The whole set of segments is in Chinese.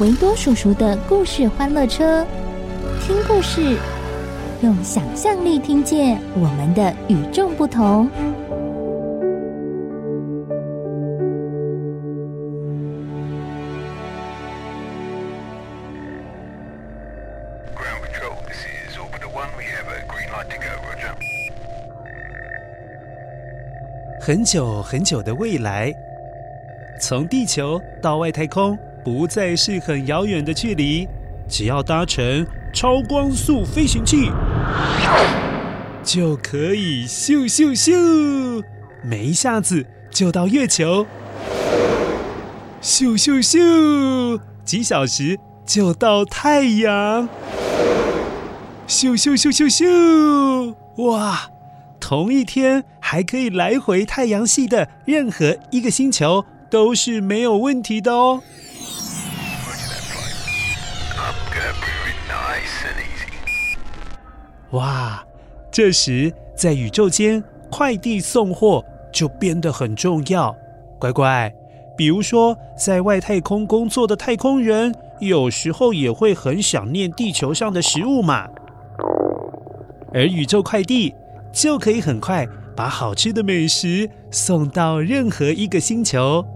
维多叔叔的故事欢乐车，听故事，用想象力听见我们的与众不同。很久很久的未来，从地球到外太空不再是很遥远的距离，只要搭乘超光速飞行器，就可以咻咻咻，没一下子就到月球；咻咻咻，几小时就到太阳；咻咻咻咻咻，哇！同一天还可以来回太阳系的任何一个星球都是没有问题的哦。哇，这时在宇宙间快递送货就变得很重要。乖乖，比如说在外太空工作的太空人，有时候也会很想念地球上的食物嘛。而宇宙快递。就可以很快把好吃的美食送到任何一个星球。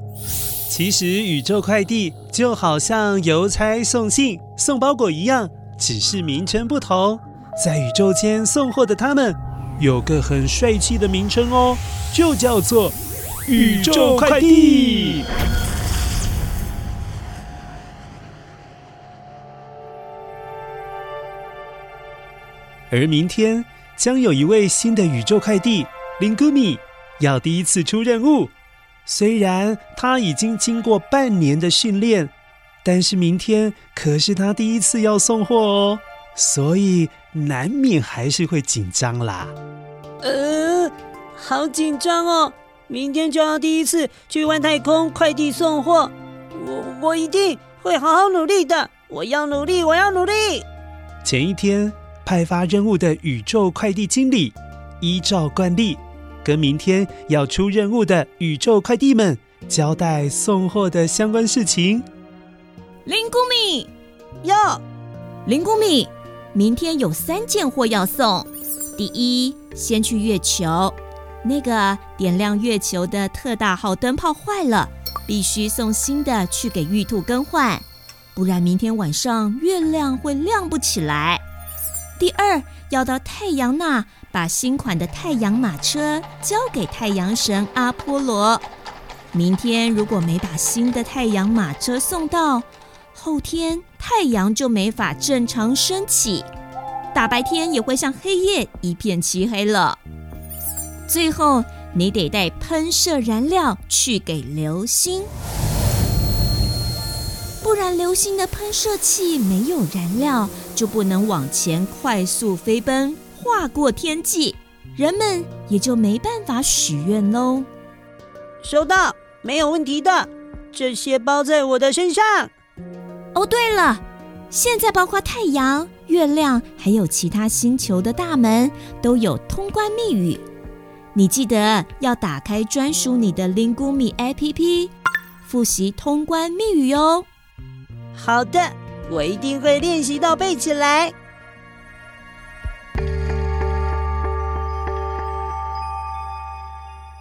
其实宇宙快递就好像邮差送信、送包裹一样，只是名称不同。在宇宙间送货的他们有个很帅气的名称哦，就叫做宇宙快递。而明天。将有一位新的宇宙快递林古米要第一次出任务。虽然他已经经过半年的训练，但是明天可是他第一次要送货哦，所以难免还是会紧张啦。呃，好紧张哦！明天就要第一次去外太空快递送货，我我一定会好好努力的。我要努力，我要努力。前一天。派发任务的宇宙快递经理，依照惯例，跟明天要出任务的宇宙快递们交代送货的相关事情。林谷米，哟，林谷米，明天有三件货要送。第一，先去月球，那个点亮月球的特大号灯泡坏了，必须送新的去给玉兔更换，不然明天晚上月亮会亮不起来。第二，要到太阳那把新款的太阳马车交给太阳神阿波罗。明天如果没把新的太阳马车送到，后天太阳就没法正常升起，大白天也会像黑夜一片漆黑了。最后，你得带喷射燃料去给流星。不然，流星的喷射器没有燃料，就不能往前快速飞奔，划过天际，人们也就没办法许愿喽。收到，没有问题的，这些包在我的身上。哦，对了，现在包括太阳、月亮，还有其他星球的大门都有通关密语，你记得要打开专属你的 Lingumi APP，复习通关密语哦。好的，我一定会练习到背起来。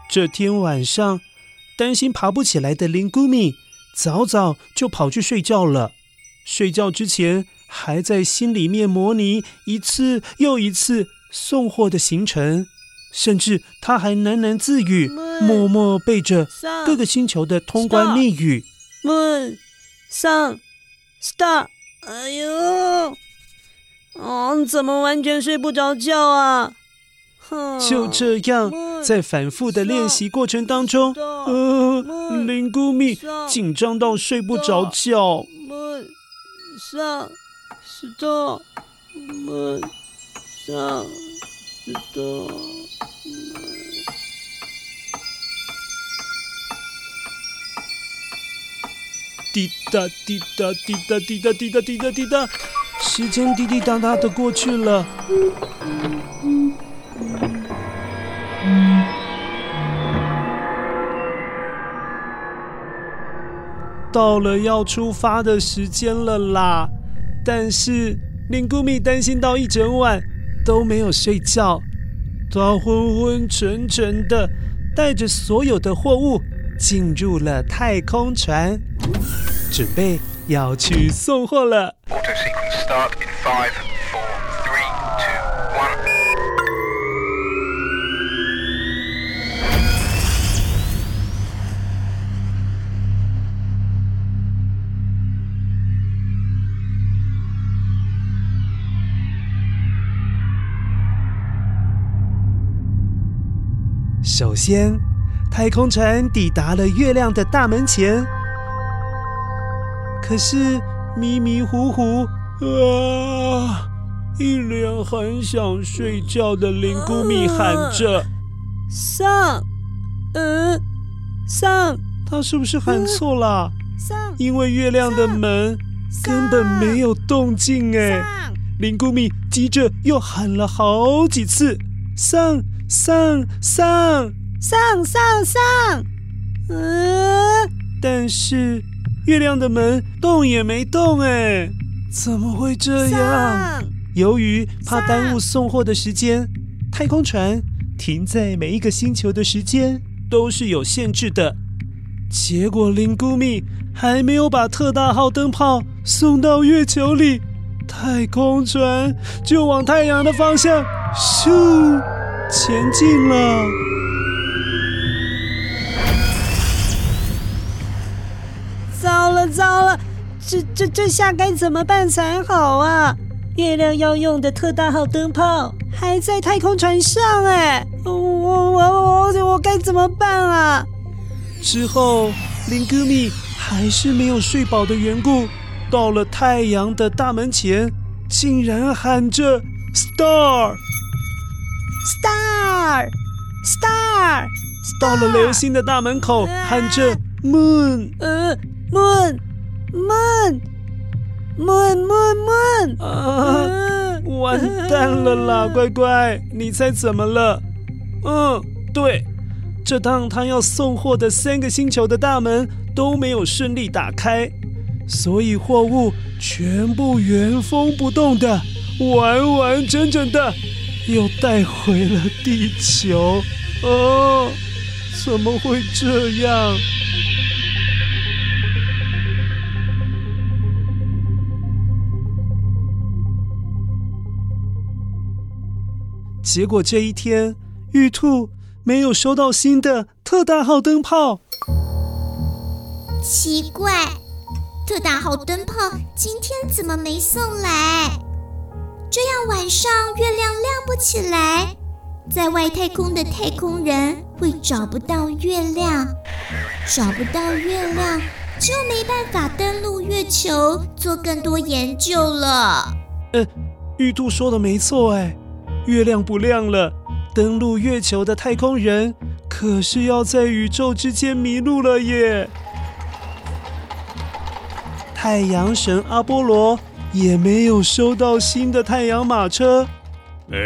这天晚上，担心爬不起来的林古米早早就跑去睡觉了。睡觉之前，还在心里面模拟一次又一次送货的行程，甚至他还喃喃自语，默默背着各个星球的通关密语。Moon, Sun, Star，哎呦，哦，怎么完全睡不着觉啊？就这样，在反复的练习过程当中，呃，林姑蜜紧张到睡不着觉。上，石头，门上，石头，滴答滴答滴答滴答滴答滴答滴答，时间滴滴答答的过去了。到了要出发的时间了啦，但是林姑咪担心到一整晚都没有睡觉，他昏昏沉沉的带着所有的货物进入了太空船，准备要去送货了。首先，太空船抵达了月亮的大门前。可是迷迷糊糊，啊！一脸很想睡觉的林姑米喊着：“上，嗯，上。”他是不是喊错了？上因为月亮的门根本没有动静哎！林姑米急着又喊了好几次：“上。”上上上上上，嗯，但是月亮的门动也没动哎，怎么会这样？由于怕耽误送货的时间，太空船停在每一个星球的时间都是有限制的。结果林姑蜜还没有把特大号灯泡送到月球里，太空船就往太阳的方向咻。前进了，糟了糟了，这这这下该怎么办才好啊？月亮要用的特大号灯泡还在太空船上哎，我我我我该怎么办啊？之后林姑蜜还是没有睡饱的缘故，到了太阳的大门前，竟然喊着 “Star”。Star, star, 到了流星的大门口，喊着 Moon，呃，Moon, Moon, Moon, Moon, Moon，啊，完蛋了啦，乖乖，你猜怎么了？嗯，对，这趟他要送货的三个星球的大门都没有顺利打开，所以货物全部原封不动的，完完整整的。又带回了地球，哦，怎么会这样？结果这一天，玉兔没有收到新的特大号灯泡。奇怪，特大号灯泡今天怎么没送来？这样晚上月亮亮不起来，在外太空的太空人会找不到月亮，找不到月亮就没办法登陆月球做更多研究了。呃，玉兔说的没错，哎，月亮不亮了，登陆月球的太空人可是要在宇宙之间迷路了耶。太阳神阿波罗。也没有收到新的太阳马车。哎，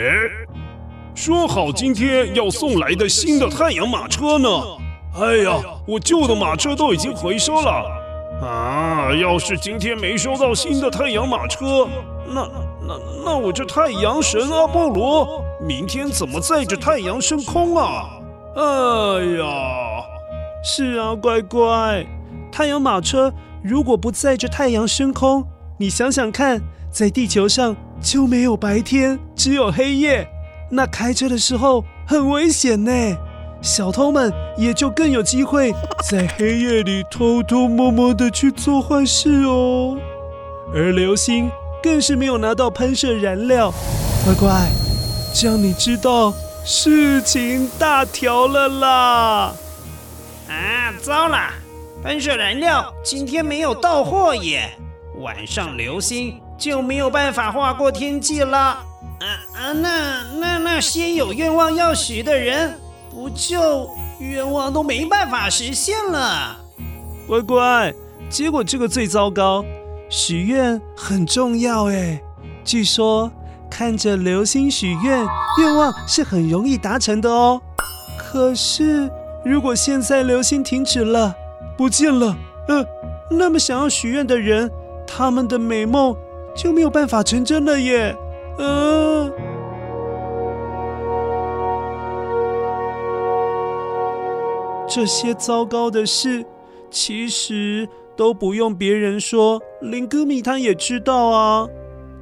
说好今天要送来的新的太阳马车呢？哎呀，我旧的马车都已经回收了。啊，要是今天没收到新的太阳马车，那那那我这太阳神阿波罗明天怎么载着太阳升空啊？哎呀，是啊，乖乖。太阳马车如果不载着太阳升空，你想想看，在地球上就没有白天，只有黑夜，那开车的时候很危险呢。小偷们也就更有机会在黑夜里偷偷摸摸的去做坏事哦。而流星更是没有拿到喷射燃料，乖乖，这样你知道事情大条了啦！啊，糟了，喷射燃料今天没有到货耶，晚上流星就没有办法划过天际了。啊啊，那那那些有愿望要许的人。不就愿望都没办法实现了，乖乖。结果这个最糟糕，许愿很重要哎。据说看着流星许愿，愿望是很容易达成的哦。可是如果现在流星停止了，不见了，嗯、呃，那么想要许愿的人，他们的美梦就没有办法成真了耶。嗯、这些糟糕的事，其实都不用别人说，林哥米他也知道啊。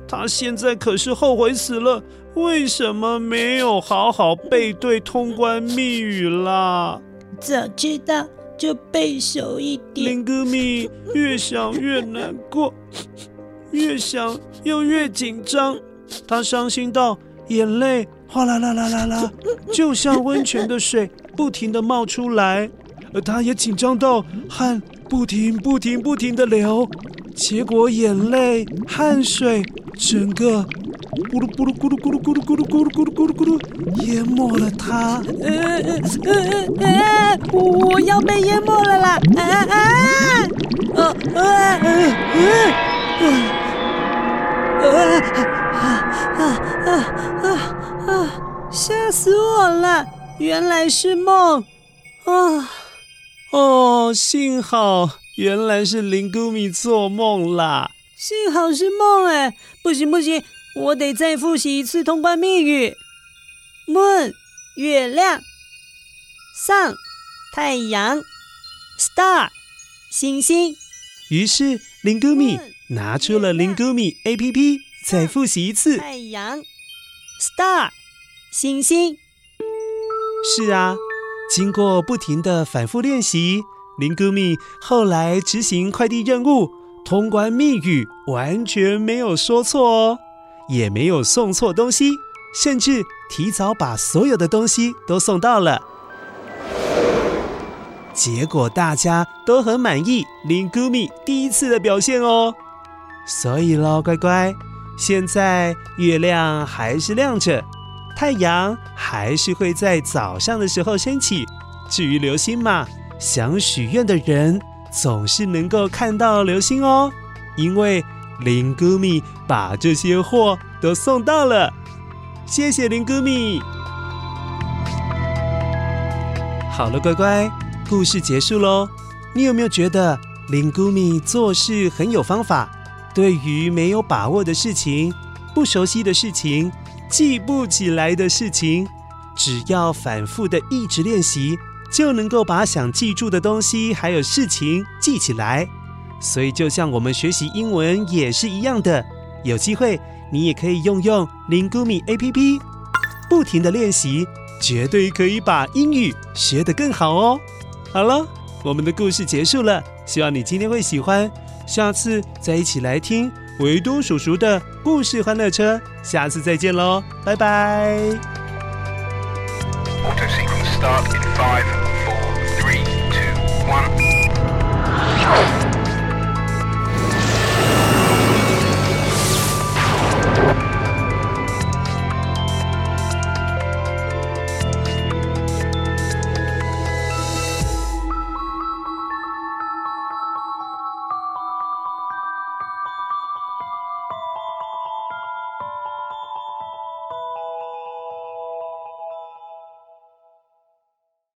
他现在可是后悔死了，为什么没有好好背对通关密语啦？早知道就背熟一点。林哥米越想越难过，越想又越紧张，他伤心到眼泪哗啦啦啦啦啦，就像温泉的水。不停的冒出来，而他也紧张到汗不停、不停、不停的流，结果眼泪、汗水整个咕噜咕噜咕噜咕噜咕噜咕噜咕噜咕噜咕噜咕噜淹没了他。呃呃呃呃，我要被淹没了啦！啊啊！啊，啊啊啊啊啊啊啊！吓死我了！原来是梦啊！哦，幸好原来是林姑米做梦啦！幸好是梦哎！不行不行，我得再复习一次通关密语。：moon 月亮，sun 太阳，star 星星。于是林姑米拿出了林姑米 APP，再复习一次：太阳，star 星星。是啊，经过不停的反复练习，林姑米后来执行快递任务，通关密语完全没有说错哦，也没有送错东西，甚至提早把所有的东西都送到了。结果大家都很满意林姑米第一次的表现哦。所以喽，乖乖，现在月亮还是亮着。太阳还是会在早上的时候升起。至于流星嘛，想许愿的人总是能够看到流星哦。因为林姑米把这些货都送到了，谢谢林姑米。好了，乖乖，故事结束喽。你有没有觉得林姑米做事很有方法？对于没有把握的事情、不熟悉的事情，记不起来的事情，只要反复的一直练习，就能够把想记住的东西还有事情记起来。所以，就像我们学习英文也是一样的，有机会你也可以用用 Lingumi APP，不停的练习，绝对可以把英语学得更好哦。好了，我们的故事结束了，希望你今天会喜欢，下次再一起来听。维多叔叔的故事欢乐车，下次再见喽，拜拜。